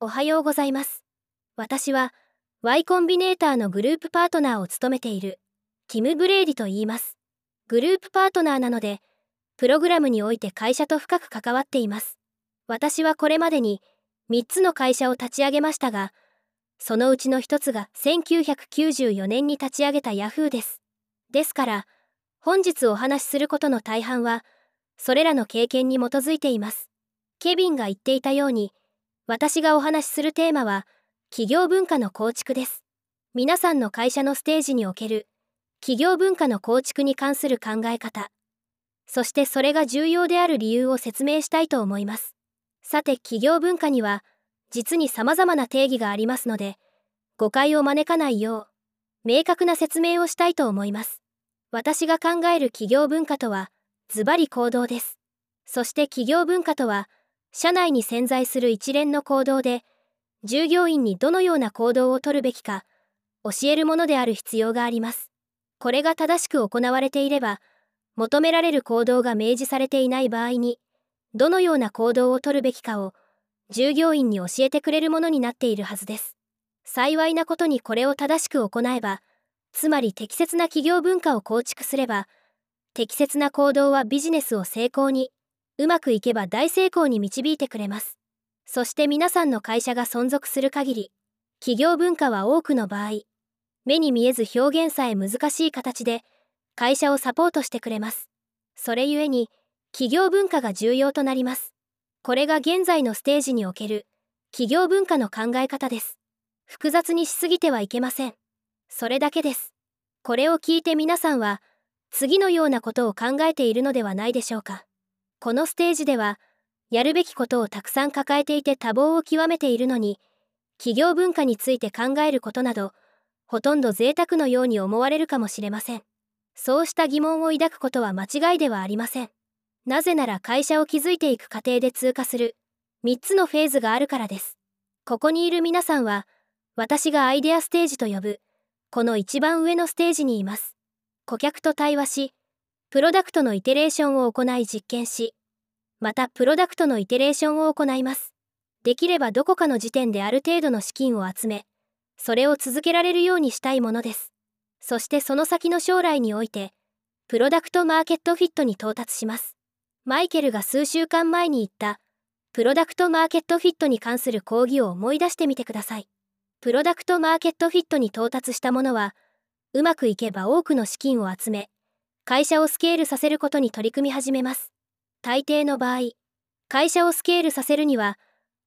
おはようございます。私は Y コンビネーターのグループパートナーを務めているティム・ブレイディと言います。グループパートナーなので、プログラムにおいて会社と深く関わっています。私はこれまでに3つの会社を立ち上げましたが、そのうちの1つが1994年に立ち上げた Yahoo です。ですから、本日お話しすることの大半は、それらの経験に基づいています。ケビンが言っていたように、私がお話しするテーマは、企業文化の構築です。皆さんの会社のステージにおける、企業文化の構築に関する考え方、そしてそれが重要である理由を説明したいと思います。さて、企業文化には、実に様々な定義がありますので、誤解を招かないよう、明確な説明をしたいと思います。私が考える企業文化とは、ズバリ行動です。そして企業文化とは、社内に潜在する一連の行動で、従業員にどのような行動をとるべきか、教えるものである必要があります。これが正しく行われていれば、求められる行動が明示されていない場合に、どのような行動をとるべきかを、従業員に教えてくれるものになっているはずです。幸いなことにこれを正しく行えば、つまり適切な企業文化を構築すれば、適切な行動はビジネスを成功に、うまくいけば大成功に導いてくれます。そして皆さんの会社が存続する限り、企業文化は多くの場合、目に見えず表現さえ難しい形で、会社をサポートしてくれます。それゆえに、企業文化が重要となります。これが現在のステージにおける、企業文化の考え方です。複雑にしすぎてはいけません。それだけです。これを聞いて皆さんは、次のようなことを考えているのではないでしょうか。このステージでは、やるべきことをたくさん抱えていて多忙を極めているのに、企業文化について考えることなど、ほとんど贅沢のように思われるかもしれません。そうした疑問を抱くことは間違いではありません。なぜなら会社を築いていく過程で通過する3つのフェーズがあるからです。ここにいる皆さんは、私がアイデアステージと呼ぶ、この一番上のステージにいます。顧客と対話し、プロダクトのイテレーションを行い実験し、またプロダクトのイテレーションを行います。できればどこかの時点である程度の資金を集め、それを続けられるようにしたいものです。そしてその先の将来において、プロダクトマーケットフィットに到達します。マイケルが数週間前に言った、プロダクトマーケットフィットに関する講義を思い出してみてください。プロダクトマーケットフィットに到達したものは、うまくいけば多くの資金を集め、会社をスケールさせることに取り組み始めます。大抵の場合、会社をスケールさせるには、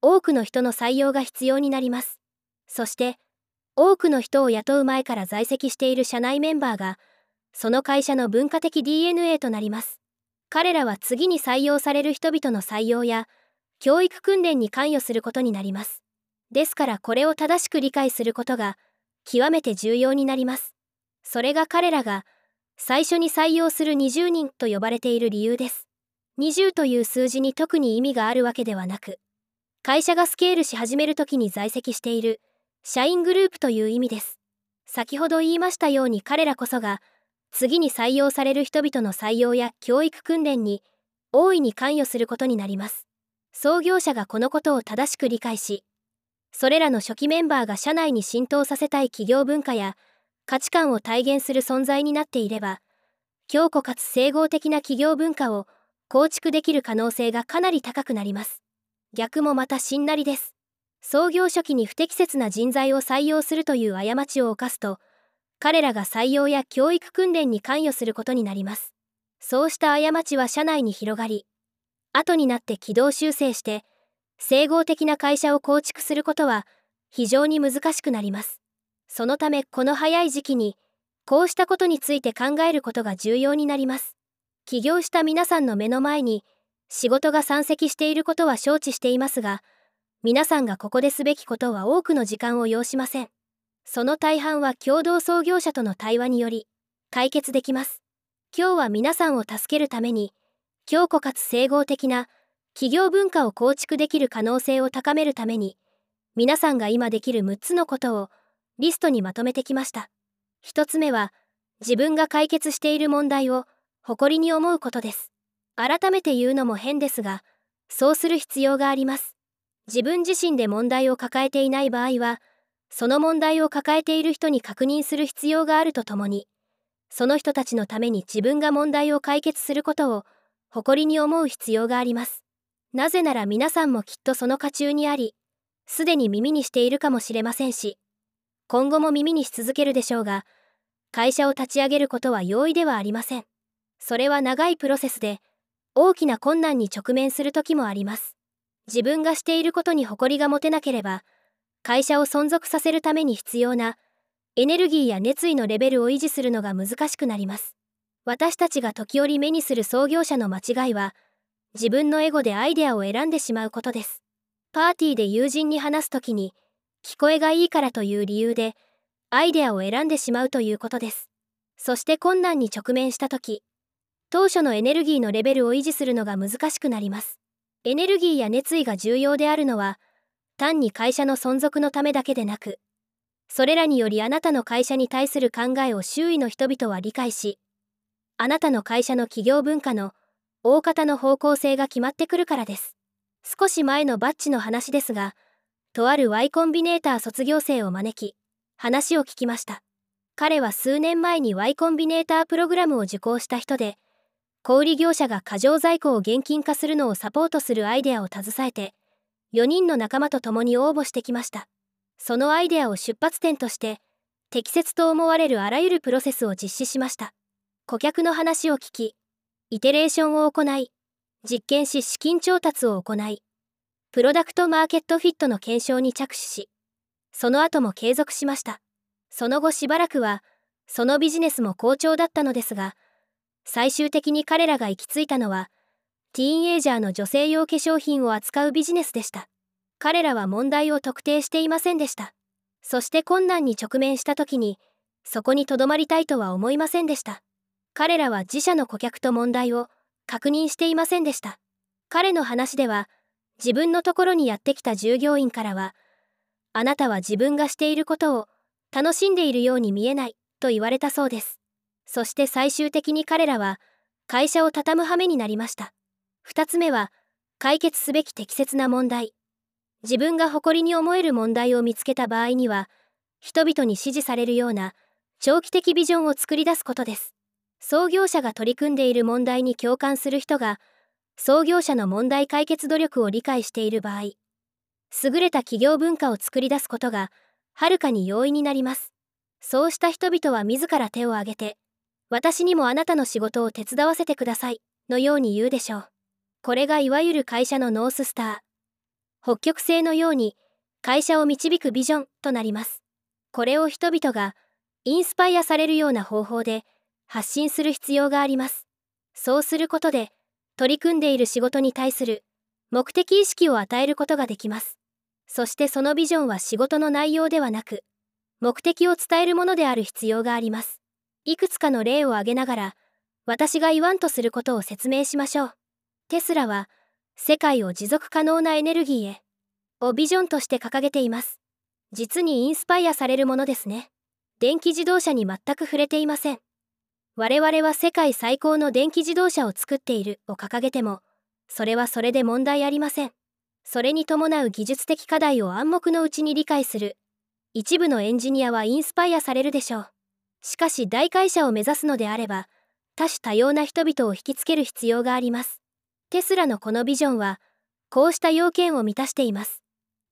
多くの人の採用が必要になります。そして、多くの人を雇う前から在籍している社内メンバーが、その会社の文化的 DNA となります。彼らは次に採用される人々の採用や、教育訓練に関与することになります。ですからこれを正しく理解することが、極めて重要になります。それが彼らが、最初に採用する20人と呼ばれている理由です。20という数字に特に意味があるわけではなく、会社がスケールし始めるときに在籍している、社員グループという意味です。先ほど言いましたように彼らこそが、次に採用される人々の採用や教育訓練に、大いに関与することになります。創業者がこのことを正しく理解し、それらの初期メンバーが社内に浸透させたい企業文化や価値観を体現する存在になっていれば、強固かつ整合的な企業文化を構築できる可能性がかなり高くなります。逆もまたしんなりです。創業初期に不適切な人材を採用するという過ちを犯すと、彼らが採用や教育訓練に関与することになります。そうした過ちは社内に広がり、後になって軌道修正して、整合的な会社を構築することは非常に難しくなります。そのためこの早い時期に、こうしたことについて考えることが重要になります。起業した皆さんの目の前に、仕事が山積していることは承知していますが、皆さんがここですべきことは多くの時間を要しません。その大半は共同創業者との対話により、解決できます。今日は皆さんを助けるために、強固かつ整合的な企業文化を構築できる可能性を高めるために、皆さんが今できる6つのことをリストにまとめてきました。1つ目は、自分が解決している問題を誇りに思うことです。改めて言うのも変ですが、そうする必要があります。自分自身で問題を抱えていない場合は、その問題を抱えている人に確認する必要があるとともに、その人たちのために自分が問題を解決することを誇りに思う必要があります。なぜなら皆さんもきっとその渦中にあり、すでに耳にしているかもしれませんし、今後も耳にし続けるでしょうが、会社を立ち上げることは容易ではありません。それは長いプロセスで、大きな困難に直面する時もあります。自分がしていることに誇りが持てなければ、会社を存続させるために必要なエネルギーや熱意のレベルを維持するのが難しくなります。私たちが時折目にする創業者の間違いは、自分のエゴでアイデアを選んでしまうことです。パーティーで友人に話すときに、聞こえがいいからという理由で、アイデアを選んでしまうということです。そして困難に直面したとき、当初のエネルギーのレベルを維持するのが難しくなります。エネルギーや熱意が重要であるのは、単に会社の存続のためだけでなく、それらによりあなたの会社に対する考えを周囲の人々は理解し、あなたの会社の企業文化の大方の方向性が決まってくるからです。少し前のバッジの話ですが、とある Y コンビネーター卒業生を招き、話を聞きました。彼は数年前に Y コンビネータープログラムを受講した人で、小売業者が過剰在庫を現金化するのをサポートするアイデアを携えて、4人の仲間と共に応募してきました。そのアイデアを出発点として、適切と思われるあらゆるプロセスを実施しました。顧客の話を聞き、イテレーションを行い、実験し資金調達を行い、プロダクトマーケットフィットの検証に着手し、その後も継続しました。その後しばらくは、そのビジネスも好調だったのですが、最終的に彼らが行き着いたのは、ティーンエイジャーの女性用化粧品を扱うビジネスでした。彼らは問題を特定していませんでした。そして困難に直面した時に、そこにとどまりたいとは思いませんでした。彼らは自社の顧客と問題を確認していませんでした。彼の話では、自分のところにやってきた従業員からは、あなたは自分がしていることを楽しんでいるように見えないと言われたそうです。そして最終的に彼らは会社を畳む羽目になりました。二つ目は、解決すべき適切な問題。自分が誇りに思える問題を見つけた場合には、人々に支持されるような長期的ビジョンを作り出すことです。創業者が取り組んでいる問題に共感する人が創業者の問題解決努力を理解している場合優れた企業文化を作り出すことがはるかに容易になります。そうした人々は自ら手を挙げて私にもあなたの仕事を手伝わせてくださいのように言うでしょう。これがいわゆる会社のノーススター。北極星のように会社を導くビジョンとなります。これを人々がインスパイアされるような方法で発信する必要があります。そうすることで、取り組んでいる仕事に対する目的意識を与えることができます。そしてそのビジョンは仕事の内容ではなく、目的を伝えるものである必要があります。いくつかの例を挙げながら、私が言わんとすることを説明しましょう。テスラは、世界を持続可能なエネルギーへ、をビジョンとして掲げています。実にインスパイアされるものですね。電気自動車に全く触れていません。我々は世界最高の電気自動車を作っているを掲げても、それはそれで問題ありません。それに伴う技術的課題を暗黙のうちに理解する。一部のエンジニアはインスパイアされるでしょう。しかし大会社を目指すのであれば、多種多様な人々を引きつける必要があります。テスラのこのビジョンは、こうした要件を満たしています。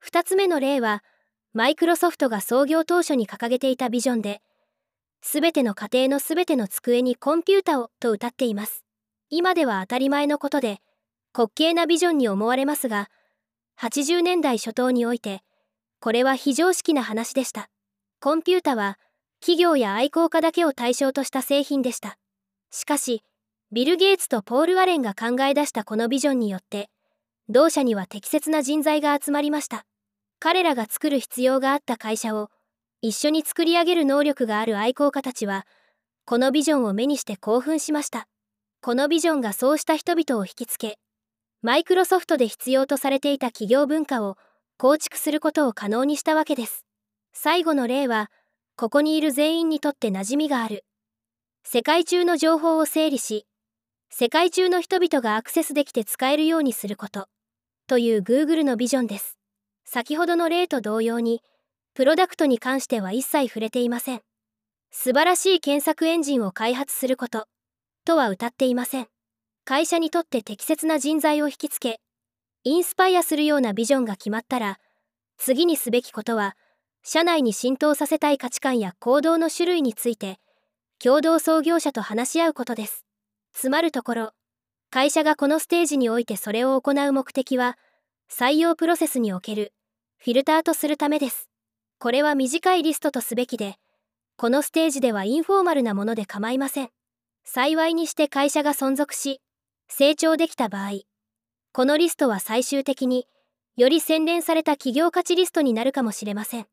二つ目の例は、マイクロソフトが創業当初に掲げていたビジョンで、すべての家庭のすべての机にコンピュータをと歌っています。今では当たり前のことで、滑稽なビジョンに思われますが、80年代初頭において、これは非常識な話でした。コンピュータは、企業や愛好家だけを対象とした製品でした。しかし、ビル・ゲイツとポール・アレンが考え出したこのビジョンによって、同社には適切な人材が集まりました。彼らが作る必要があった会社を一緒に作り上げる能力がある愛好家たちは、このビジョンを目にして興奮しました。このビジョンがそうした人々を引きつけ、マイクロソフトで必要とされていた企業文化を構築することを可能にしたわけです。最後の例は、ここにいる全員にとって馴染みがある。世界中の情報を整理し、世界中の人々がアクセスできて使えるようにすること、という Google のビジョンです。先ほどの例と同様に、プロダクトに関しては一切触れていません。素晴らしい検索エンジンを開発すること、とは謳っていません。会社にとって適切な人材を引きつけ、インスパイアするようなビジョンが決まったら、次にすべきことは、社内に浸透させたい価値観や行動の種類について、共同創業者と話し合うことです。つまるところ、会社がこのステージにおいてそれを行う目的は、採用プロセスにおけるフィルターとするためです。これは短いリストとすべきで、このステージではインフォーマルなもので構いません。幸いにして会社が存続し、成長できた場合、このリストは最終的により洗練された企業価値リストになるかもしれません。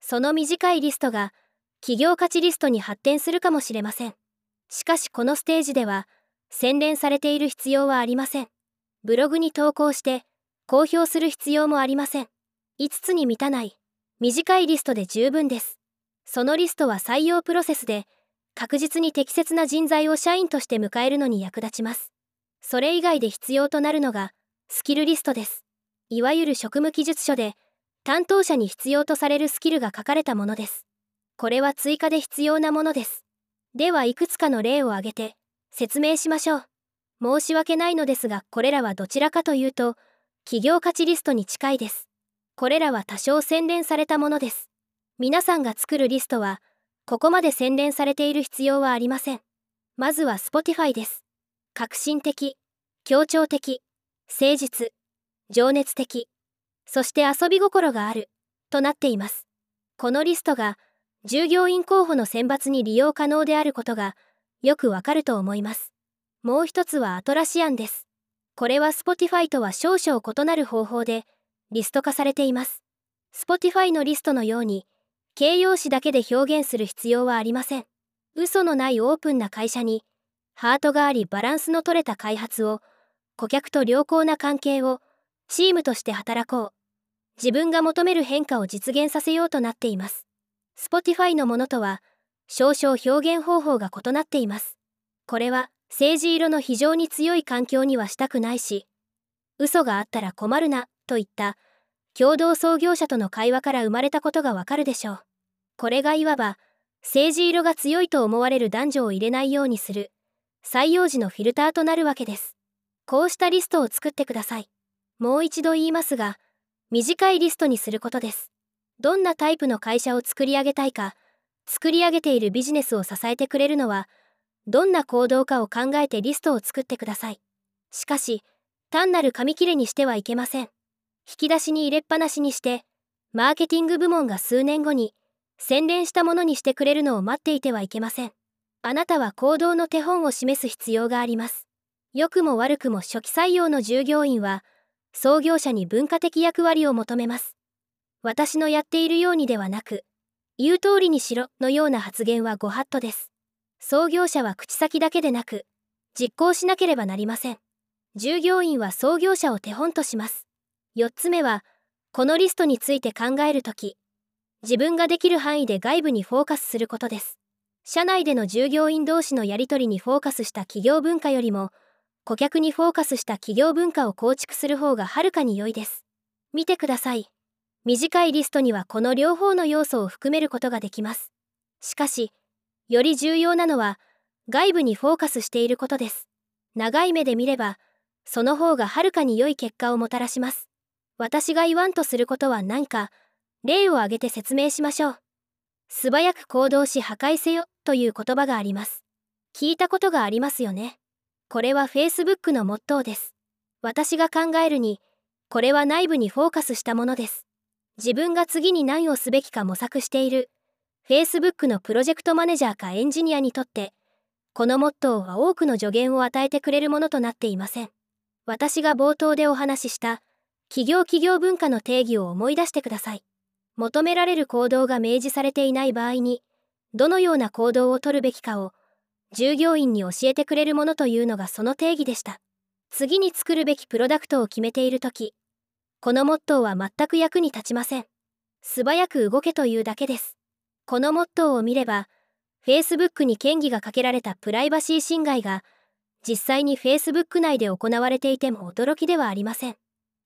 その短いリストが企業価値リストに発展するかもしれません。しかしこのステージでは洗練されている必要はありません。ブログに投稿して公表する必要もありません。5つに満たない短いリストで十分です。そのリストは採用プロセスで確実に適切な人材を社員として迎えるのに役立ちます。それ以外で必要となるのがスキルリストです。いわゆる職務記述書で担当者に必要とされるスキルが書かれたものです。これは追加で必要なものです。ではいくつかの例を挙げて説明しましょう。申し訳ないのですがこれらはどちらかというと企業価値リストに近いです。これらは多少洗練されたものです。皆さんが作るリストはここまで洗練されている必要はありません。まずは Spotify です。革新的、協調的、誠実、情熱的、そして遊び心がある、となっています。このリストが、従業員候補の選抜に利用可能であることが、よくわかると思います。もう一つはアトラシアンです。これは Spotify とは少々異なる方法で、リスト化されています。Spotify のリストのように、形容詞だけで表現する必要はありません。嘘のないオープンな会社に、ハートがありバランスの取れた開発を、顧客と良好な関係を、チームとして働こう。自分が求める変化を実現させようとなっています。Spotify のものとは、少々表現方法が異なっています。これは、政治色の非常に強い環境にはしたくないし、嘘があったら困るな、といった、共同創業者との会話から生まれたことがわかるでしょう。これがいわば、政治色が強いと思われる男女を入れないようにする、採用時のフィルターとなるわけです。こうしたリストを作ってください。もう一度言いますが、短いリストにすることです。どんなタイプの会社を作り上げたいか、作り上げているビジネスを支えてくれるのは、どんな行動かを考えてリストを作ってください。しかし、単なる紙切れにしてはいけません。引き出しに入れっぱなしにして、マーケティング部門が数年後に洗練したものにしてくれるのを待っていてはいけません。あなたは行動の手本を示す必要があります。良くも悪くも初期採用の従業員は、創業者に文化的役割を求めます。私のやっているようにではなく、言う通りにしろのような発言はご法度です。創業者は口先だけでなく、実行しなければなりません。従業員は創業者を手本とします。4つ目は、このリストについて考えるとき、自分ができる範囲で外部にフォーカスすることです。社内での従業員同士のやり取りにフォーカスした企業文化よりも、顧客にフォーカスした企業文化を構築する方がはるかに良いです。見てください。短いリストにはこの両方の要素を含めることができます。しかし、より重要なのは、外部にフォーカスしていることです。長い目で見れば、その方がはるかに良い結果をもたらします。私が言わんとすることは何か、例を挙げて説明しましょう。素早く行動し破壊せよという言葉があります。聞いたことがありますよね。これは Facebook のモットーです。私が考えるに、これは内部にフォーカスしたものです。自分が次に何をすべきか模索している Facebook のプロジェクトマネージャーかエンジニアにとって、このモットーは多くの助言を与えてくれるものとなっていません。私が冒頭でお話しした企業企業文化の定義を思い出してください。求められる行動が明示されていない場合に、どのような行動をとるべきかを従業員に教えてくれるものというのがその定義でした。次に作るべきプロダクトを決めているとき、このモットーは全く役に立ちません。素早く動けというだけです。このモットーを見れば、Facebook に嫌疑がかけられたプライバシー侵害が、実際に Facebook 内で行われていても驚きではありません。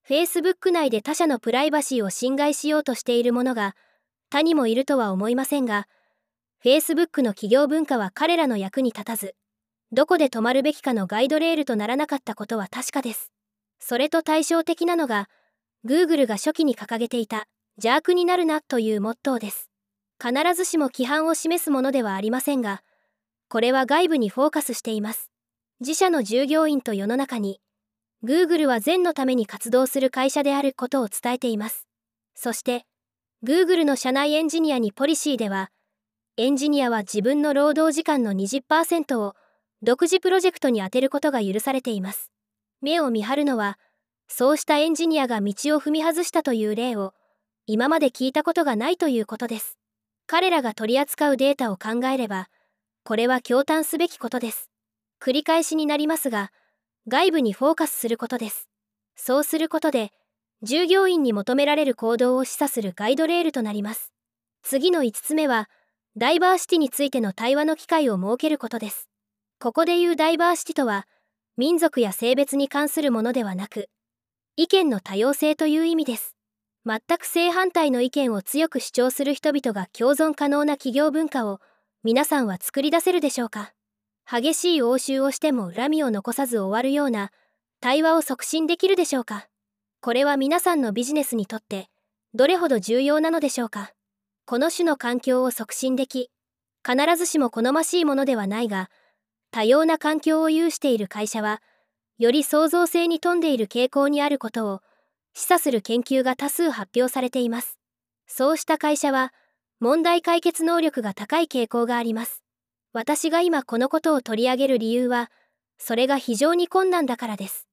Facebook 内で他者のプライバシーを侵害しようとしている者が他にもいるとは思いませんが、Facebook の企業文化は彼らの役に立たず、どこで止まるべきかのガイドレールとならなかったことは確かです。それと対照的なのが、Google が初期に掲げていた邪悪になるなというモットーです。必ずしも規範を示すものではありませんが、これは外部にフォーカスしています。自社の従業員と世の中に、Google は善のために活動する会社であることを伝えています。そして、Google の社内エンジニアにポリシーでは、エンジニアは自分の労働時間の20%を独自プロジェクトに充てることが許されています。目を見張るのは、そうしたエンジニアが道を踏み外したという例を、今まで聞いたことがないということです。彼らが取り扱うデータを考えれば、これは驚嘆すべきことです。繰り返しになりますが、外部にフォーカスすることです。そうすることで、従業員に求められる行動を示唆するガイドレールとなります。次の5つ目は、ダイバーシティについての対話の機会を設けることです。ここで言うダイバーシティとは、民族や性別に関するものではなく、意見の多様性という意味です。全く正反対の意見を強く主張する人々が共存可能な企業文化を皆さんは作り出せるでしょうか？激しい応酬をしても恨みを残さず終わるような対話を促進できるでしょうか？これは皆さんのビジネスにとってどれほど重要なのでしょうか？この種の環境を促進でき必ずしも好ましいものではないが多様な環境を有している会社はより創造性に富んでいる傾向にあることを示唆する研究が多数発表されています。そうした会社は問題解決能力が高い傾向があります。私が今このことを取り上げる理由は、それが非常に困難だからです。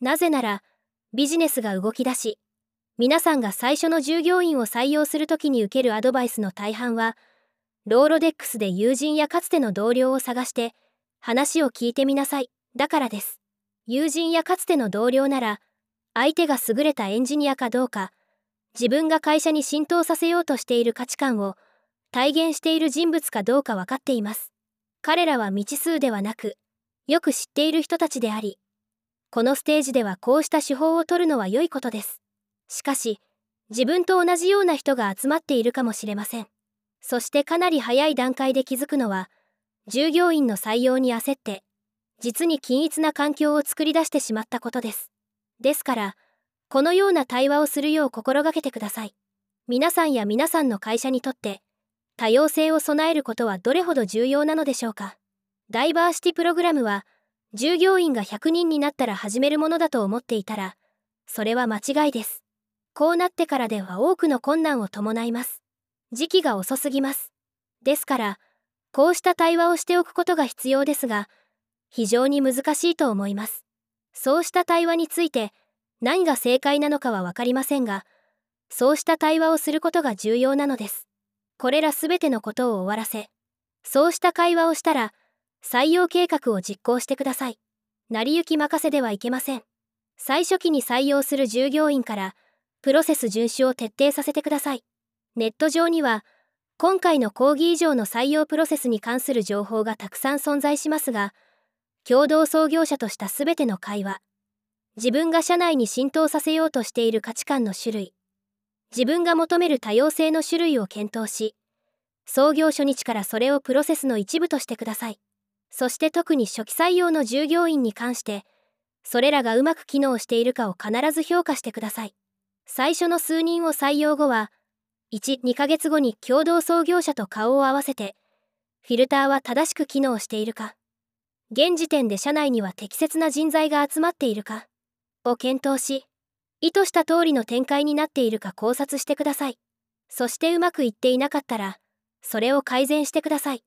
なぜなら、ビジネスが動き出し、皆さんが最初の従業員を採用するときに受けるアドバイスの大半は、ローロデックスで友人やかつての同僚を探して、話を聞いてみなさい、だからです。友人やかつての同僚なら、相手が優れたエンジニアかどうか、自分が会社に浸透させようとしている価値観を体現している人物かどうか分かっています。彼らは未知数ではなく、よく知っている人たちであり、このステージではこうした手法を取るのは良いことです。しかし、自分と同じような人が集まっているかもしれません。そしてかなり早い段階で気づくのは、従業員の採用に焦って、実に均一な環境を作り出してしまったことです。ですから、このような対話をするよう心がけてください。皆さんや皆さんの会社にとって、多様性を備えることはどれほど重要なのでしょうか？ダイバーシティプログラムは従業員が100人になったら始めるものだと思っていたらそれは間違いです。こうなってからでは多くの困難を伴います。時期が遅すぎます。ですからこうした対話をしておくことが必要ですが非常に難しいと思います。そうした対話について何が正解なのかは分かりませんがそうした対話をすることが重要なのです。これらすべてのことを終わらせ、そうした会話をしたら、採用計画を実行してください。成り行き任せではいけません。最初期に採用する従業員から、プロセス遵守を徹底させてください。ネット上には、今回の講義以上の採用プロセスに関する情報がたくさん存在しますが、共同創業者としたすべての会話、自分が社内に浸透させようとしている価値観の種類、自分が求める多様性の種類を検討し、創業初日からそれをプロセスの一部としてください。そして特に初期採用の従業員に関して、それらがうまく機能しているかを必ず評価してください。最初の数人を採用後は、1、2ヶ月後に共同創業者と顔を合わせて、フィルターは正しく機能しているか、現時点で社内には適切な人材が集まっているか、を検討し、意図した通りの展開になっているか考察してください。そしてうまくいっていなかったら、それを改善してください。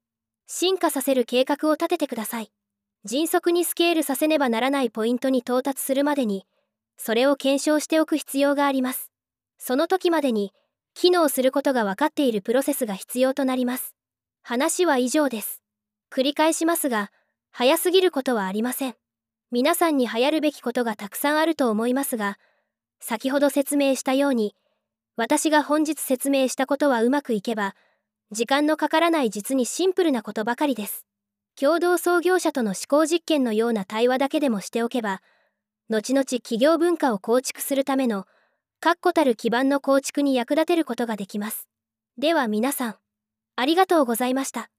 進化させる計画を立ててください。迅速にスケールさせねばならないポイントに到達するまでに、それを検証しておく必要があります。その時までに、機能することが分かっているプロセスが必要となります。話は以上です。繰り返しますが、早すぎることはありません。皆さんに流行るべきことがたくさんあると思いますが、先ほど説明したように、私が本日説明したことはうまくいけば、時間のかからない実にシンプルなことばかりです。共同創業者との思考実験のような対話だけでもしておけば、後々企業文化を構築するための確固たる基盤の構築に役立てることができます。では皆さん、ありがとうございました。